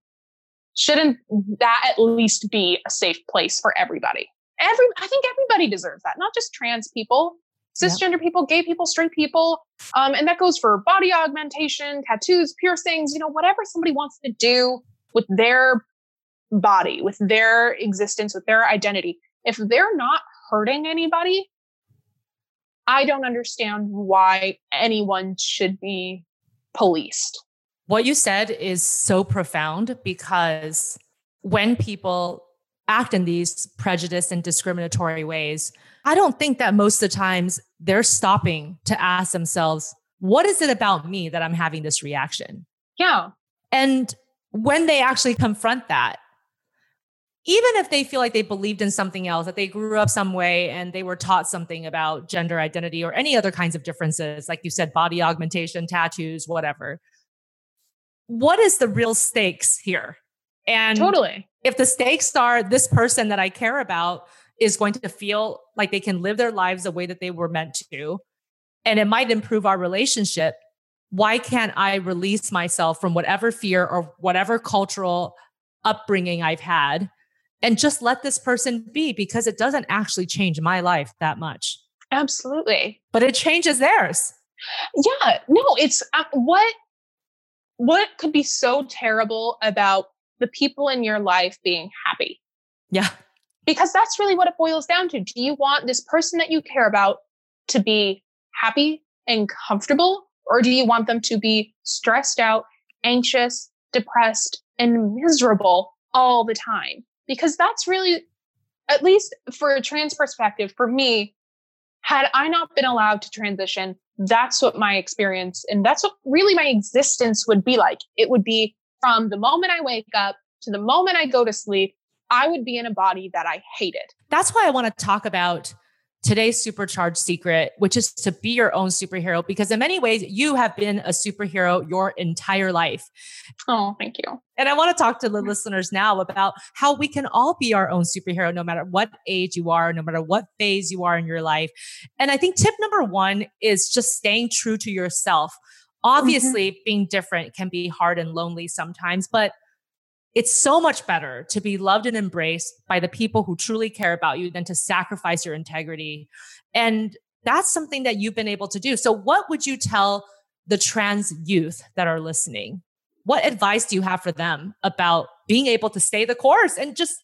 S2: Shouldn't that at least be a safe place for everybody? Every I think everybody deserves that, not just trans people, cisgender yeah. people, gay people, straight people. Um, and that goes for body augmentation, tattoos, piercings, you know, whatever somebody wants to do with their body, with their existence, with their identity. If they're not hurting anybody, I don't understand why anyone should be policed.
S1: What you said is so profound because when people act in these prejudice and discriminatory ways, I don't think that most of the times they're stopping to ask themselves, what is it about me that I'm having this reaction?
S2: Yeah.
S1: And when they actually confront that, even if they feel like they believed in something else, that they grew up some way and they were taught something about gender identity or any other kinds of differences, like you said, body augmentation, tattoos, whatever. What is the real stakes here? And
S2: totally.
S1: If the stakes are this person that I care about is going to feel like they can live their lives the way that they were meant to, and it might improve our relationship, why can't I release myself from whatever fear or whatever cultural upbringing I've had and just let this person be because it doesn't actually change my life that much.
S2: Absolutely.
S1: But it changes theirs.
S2: Yeah, no, it's uh, what what could be so terrible about the people in your life being happy?
S1: Yeah.
S2: Because that's really what it boils down to. Do you want this person that you care about to be happy and comfortable or do you want them to be stressed out, anxious, depressed, and miserable all the time? Because that's really, at least for a trans perspective, for me, had I not been allowed to transition, that's what my experience and that's what really my existence would be like. It would be from the moment I wake up to the moment I go to sleep, I would be in a body that I hated.
S1: That's why I want to talk about today's supercharged secret, which is to be your own superhero, because in many ways, you have been a superhero your entire life.
S2: Oh, thank you.
S1: And I want to talk to the listeners now about how we can all be our own superhero, no matter what age you are, no matter what phase you are in your life. And I think tip number one is just staying true to yourself. Mm-hmm. Obviously, mm-hmm. being different can be hard and lonely sometimes, but it's so much better to be loved and embraced by the people who truly care about you than to sacrifice your integrity. And that's something that you've been able to do. So, what would you tell the trans youth that are listening? What advice do you have for them about being able to stay the course and just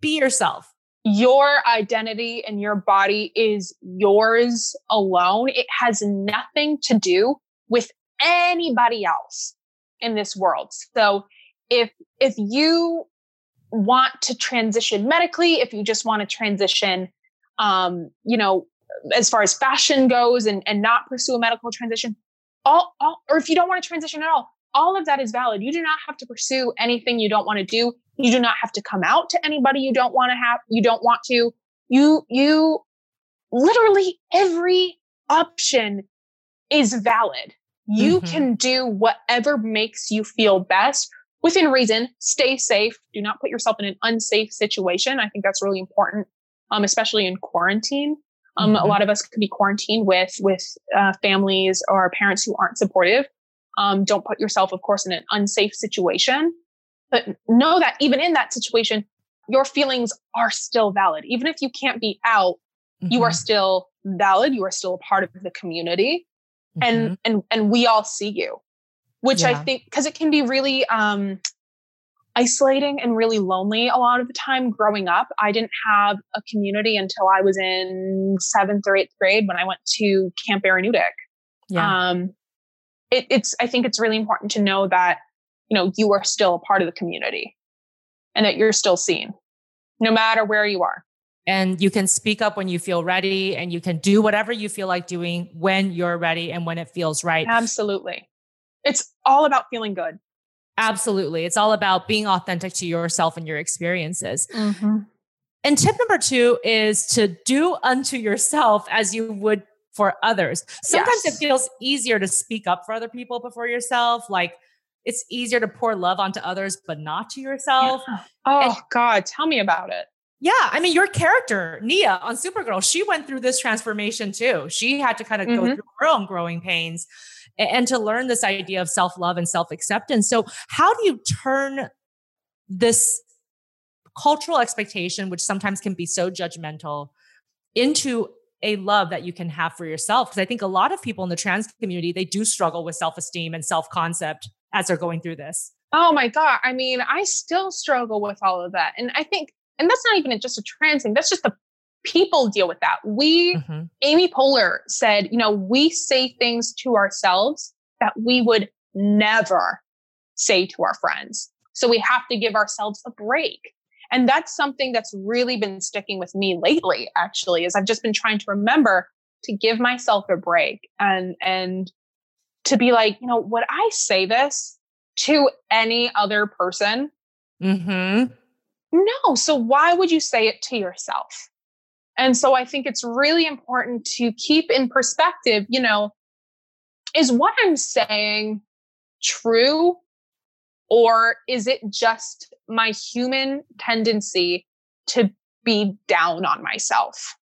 S1: be yourself?
S2: Your identity and your body is yours alone. It has nothing to do with anybody else in this world. So, if if you want to transition medically, if you just want to transition, um, you know, as far as fashion goes and, and not pursue a medical transition, all, all, or if you don't want to transition at all, all of that is valid. You do not have to pursue anything you don't want to do. You do not have to come out to anybody you don't want to have, you don't want to. You, you literally every option is valid. You mm-hmm. can do whatever makes you feel best within reason, stay safe. Do not put yourself in an unsafe situation. I think that's really important, um, especially in quarantine. Um, mm-hmm. A lot of us could be quarantined with with uh, families or parents who aren't supportive. Um, don't put yourself, of course, in an unsafe situation. But know that even in that situation, your feelings are still valid. Even if you can't be out, mm-hmm. you are mm-hmm. still valid. You are still a part of the community, mm-hmm. and and and we all see you which yeah. I think because it can be really um, isolating and really lonely a lot of the time growing up. I didn't have a community until I was in seventh or eighth grade when I went to Camp Aranu'tiq. Yeah. Um, it, it's I think it's really important to know that you know you are still a part of the community and that you're still seen no matter where you are
S1: and you can speak up when you feel ready and you can do whatever you feel like doing when you're ready and when it feels right
S2: absolutely it's all about feeling good.
S1: Absolutely. It's all about being authentic to yourself and your experiences.
S2: Mm-hmm.
S1: And tip number two is to do unto yourself as you would for others. Sometimes yes. it feels easier to speak up for other people before yourself. Like it's easier to pour love onto others, but not to yourself.
S2: Yeah. Oh, and, God, tell me about it.
S1: Yeah. I mean, your character, Nia on Supergirl, she went through this transformation too. She had to kind of mm-hmm. go through her own growing pains and to learn this idea of self love and self acceptance. So, how do you turn this cultural expectation, which sometimes can be so judgmental, into a love that you can have for yourself? Because I think a lot of people in the trans community, they do struggle with self esteem and self concept as they're going through this.
S2: Oh my God. I mean, I still struggle with all of that. And I think, and that's not even just a trans thing, that's just the people deal with that. We, mm-hmm. Amy Poehler said, you know, we say things to ourselves that we would never say to our friends. So we have to give ourselves a break. And that's something that's really been sticking with me lately, actually, is I've just been trying to remember to give myself a break and, and to be like, you know, would I say this to any other person?
S1: Mm-hmm.
S2: No. So why would you say it to yourself? And so I think it's really important to keep in perspective, you know, is what I'm saying true Or is it just my human tendency to be down on myself?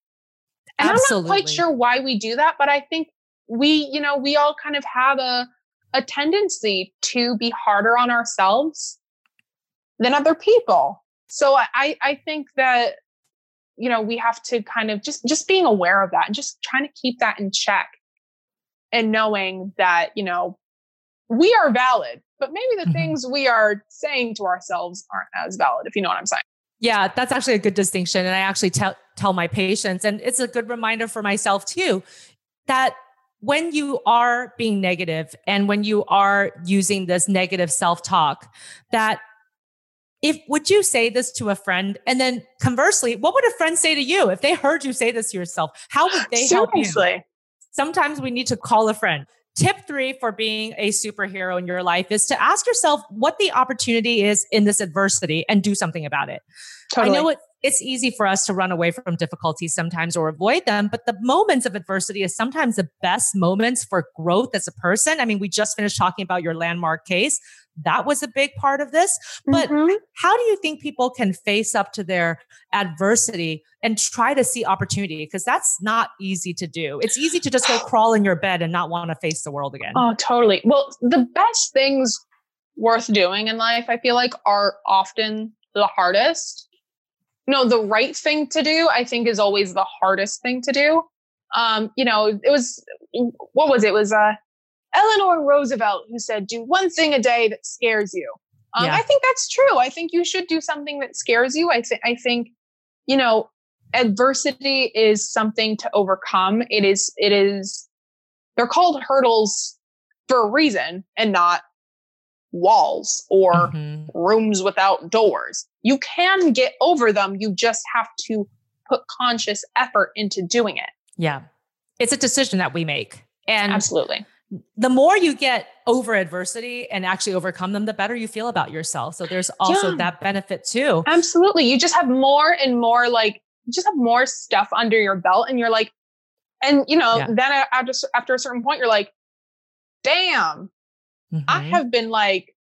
S2: And Absolutely. I'm not quite sure why we do that, but I think we, you know, we all kind of have a a tendency to be harder on ourselves than other people. So I I think that you know we have to kind of just just being aware of that and just trying to keep that in check and knowing that you know we are valid but maybe the mm-hmm. things we are saying to ourselves aren't as valid if you know what i'm saying
S1: yeah that's actually a good distinction and i actually tell tell my patients and it's a good reminder for myself too that when you are being negative and when you are using this negative self-talk that if would you say this to a friend and then conversely what would a friend say to you if they heard you say this to yourself how would they help you sometimes we need to call a friend tip three for being a superhero in your life is to ask yourself what the opportunity is in this adversity and do something about it totally. i know it, it's easy for us to run away from difficulties sometimes or avoid them. But the moments of adversity is sometimes the best moments for growth as a person. I mean, we just finished talking about your landmark case. That was a big part of this. But mm-hmm. how do you think people can face up to their adversity and try to see opportunity? Because that's not easy to do. It's easy to just go crawl in your bed and not want to face the world again.
S2: Oh, totally. Well, the best things worth doing in life, I feel like, are often the hardest no, the right thing to do, I think, is always the hardest thing to do. Um, you know, it was what was it? it was uh, Eleanor Roosevelt who said, "Do one thing a day that scares you." Um, yeah. I think that's true. I think you should do something that scares you. I think I think you know adversity is something to overcome. It is it is they're called hurdles for a reason and not walls or mm-hmm. rooms without doors. You can get over them. You just have to put conscious effort into doing it.
S1: Yeah. It's a decision that we make. And
S2: absolutely.
S1: The more you get over adversity and actually overcome them, the better you feel about yourself. So there's also yeah. that benefit too.
S2: Absolutely. You just have more and more like, you just have more stuff under your belt and you're like, and you know, yeah. then after, after a certain point, you're like, damn, Mm-hmm. I have been like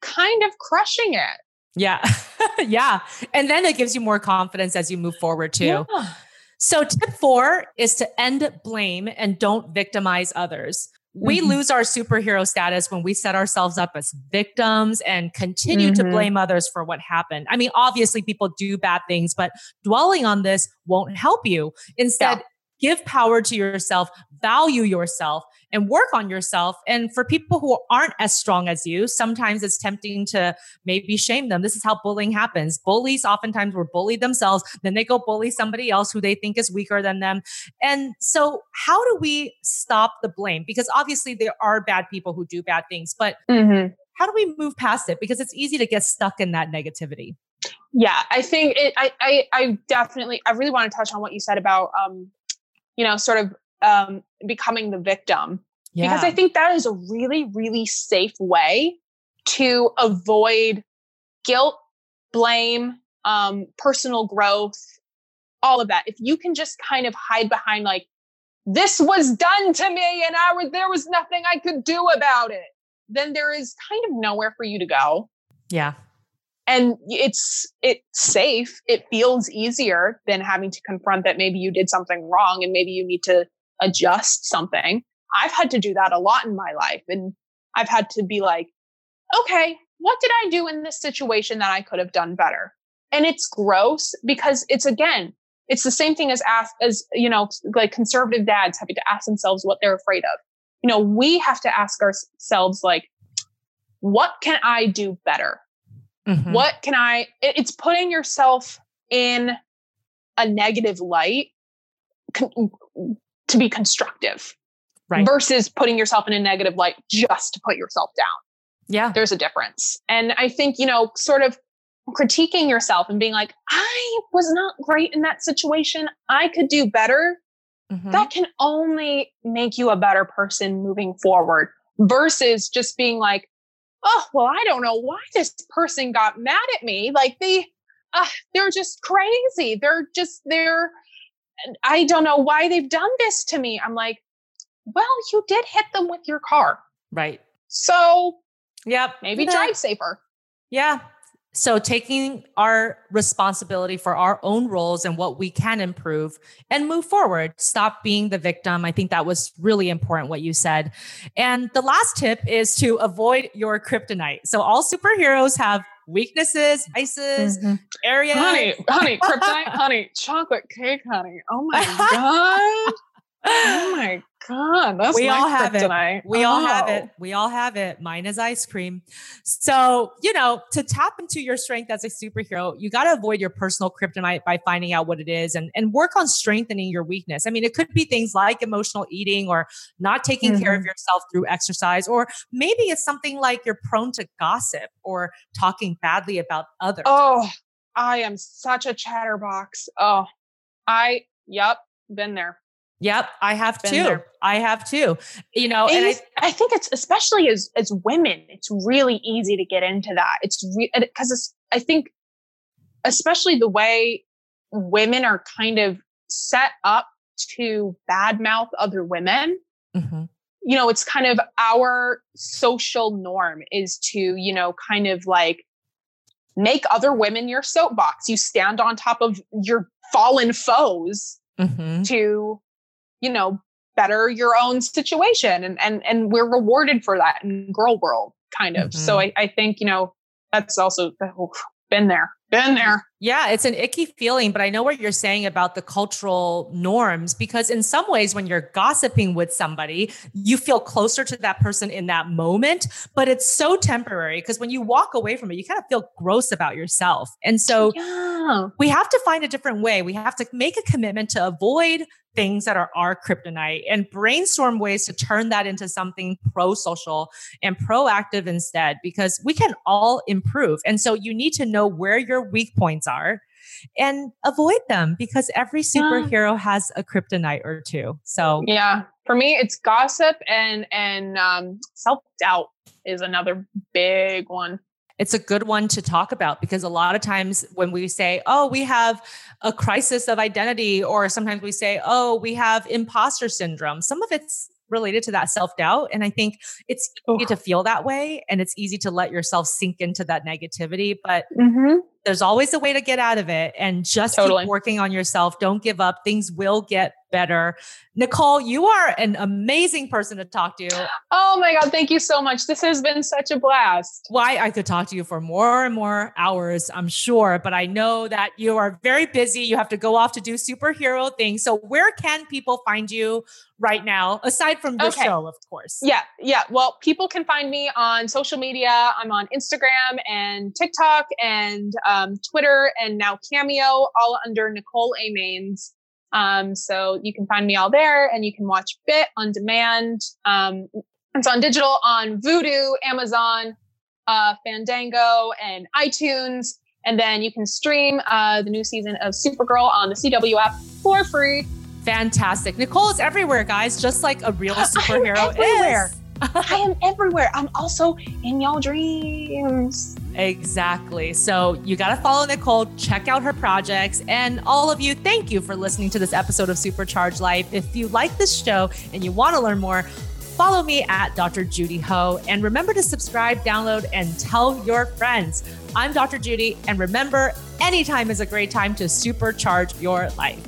S2: kind of crushing it.
S1: Yeah. yeah. And then it gives you more confidence as you move forward too. Yeah. So, tip four is to end blame and don't victimize others. We mm-hmm. lose our superhero status when we set ourselves up as victims and continue mm-hmm. to blame others for what happened. I mean, obviously, people do bad things, but dwelling on this won't help you. Instead, yeah give power to yourself, value yourself, and work on yourself. And for people who aren't as strong as you, sometimes it's tempting to maybe shame them. This is how bullying happens. Bullies oftentimes were bullied themselves, then they go bully somebody else who they think is weaker than them. And so, how do we stop the blame? Because obviously, there are bad people who do bad things, but mm-hmm. how do we move past it? Because it's easy to get stuck in that negativity.
S2: Yeah, I think it. I, I, I definitely. I really want to touch on what you said about um, you know, sort of um, becoming the victim. Yeah. Because I think that is a really, really safe way to avoid guilt, blame, um, personal growth, all of that. If you can just kind of hide behind, like, this was done to me and I was, there was nothing I could do about it, then there is kind of nowhere for you to go.
S1: Yeah
S2: and it's it's safe it feels easier than having to confront that maybe you did something wrong and maybe you need to adjust something. I've had to do that a lot in my life and i've had to be like okay what did i do in this situation that i could have done better? And it's gross because it's again it's the same thing as ask as you know like conservative dads having to ask themselves what they're afraid of. You know we have to ask ourselves like what can i do better? Mm-hmm. What can I, it's putting yourself in a negative light to be constructive right. versus putting yourself in a negative light just to put yourself down.
S1: Yeah.
S2: There's a difference. And I think, you know, sort of critiquing yourself and being like, I was not great in that situation. I could do better. Mm-hmm. That can only make you a better person moving forward versus just being like, oh, well, I don't know why this person got mad at me. Like they, uh, they're just crazy. They're just, they're, I don't know why they've done this to me. I'm like, well, you did hit them with your car.
S1: Right.
S2: So
S1: Yep.
S2: Maybe yeah. drive safer.
S1: Yeah. So, taking our responsibility for our own roles and what we can improve and move forward, stop being the victim. I think that was really important what you said. And the last tip is to avoid your kryptonite. So, all superheroes have weaknesses, vices, mm-hmm. areas.
S2: Honey, honey, kryptonite, honey, chocolate cake, honey. Oh my God. Oh my God, that's
S1: we all have
S2: kryptonite.
S1: it. We oh. all have it. We all have it. Mine is ice cream. So, you know, to tap into your strength as a superhero, you got to avoid your personal kryptonite by finding out what it is and, and work on strengthening your weakness. I mean, it could be things like emotional eating or not taking mm-hmm. care of mm-hmm. yourself through exercise, or maybe it's something like you're prone to gossip or talking badly about others.
S2: Oh, I am such a chatterbox. Oh, I, yep, been there.
S1: Yep, I have Been too. There. I have too. You know, and I,
S2: I, think it's especially as as women, it's really easy to get into that. It's because re- it's. I think, especially the way women are kind of set up to badmouth other women. Mm-hmm. You know, it's kind of our social norm is to you know kind of like make other women your soapbox. You stand on top of your fallen foes mm-hmm. to you know, better your own situation. And and and we're rewarded for that in girl world, kind of. Mm-hmm. So I, I think, you know, that's also oh, been there. Been there.
S1: Yeah, it's an icky feeling, but I know what you're saying about the cultural norms because in some ways when you're gossiping with somebody, you feel closer to that person in that moment, but it's so temporary because when you walk away from it, you kind of feel gross about yourself. And so yeah. we have to find a different way. We have to make a commitment to avoid things that are our kryptonite and brainstorm ways to turn that into something pro social and proactive instead, because we can all improve. And so you need to know where your weak points are and avoid them because every superhero yeah. has a kryptonite or two. So
S2: yeah, for me, it's gossip and, and, um, self doubt is another big one
S1: it's a good one to talk about because a lot of times when we say, oh, we have a crisis of identity, or sometimes we say, oh, we have imposter syndrome, some of it's related to that self doubt. And I think it's easy oh. to feel that way and it's easy to let yourself sink into that negativity. But mm-hmm. There's always a way to get out of it and just totally. keep working on yourself. Don't give up. Things will get better. Nicole, you are an amazing person to talk to.
S2: Oh my God. Thank you so much. This has been such a blast.
S1: Why I could talk to you for more and more hours, I'm sure, but I know that you are very busy. You have to go off to do superhero things. So, where can people find you right now, aside from the okay. show, of course?
S2: Yeah. Yeah. Well, people can find me on social media. I'm on Instagram and TikTok and uh, um, Twitter and now Cameo, all under Nicole A. Maines. Um, so you can find me all there and you can watch Bit on demand. Um, it's on digital on Vudu, Amazon, uh, Fandango, and iTunes. And then you can stream uh, the new season of Supergirl on the CW app for free.
S1: Fantastic. Nicole is everywhere, guys, just like a real superhero
S2: everywhere. Is. I am everywhere. I'm also in y'all dreams.
S1: Exactly. So you got to follow Nicole, check out her projects. And all of you, thank you for listening to this episode of Supercharged Life. If you like this show and you want to learn more, follow me at Dr. Judy Ho. And remember to subscribe, download, and tell your friends. I'm Dr. Judy. And remember, anytime is a great time to supercharge your life.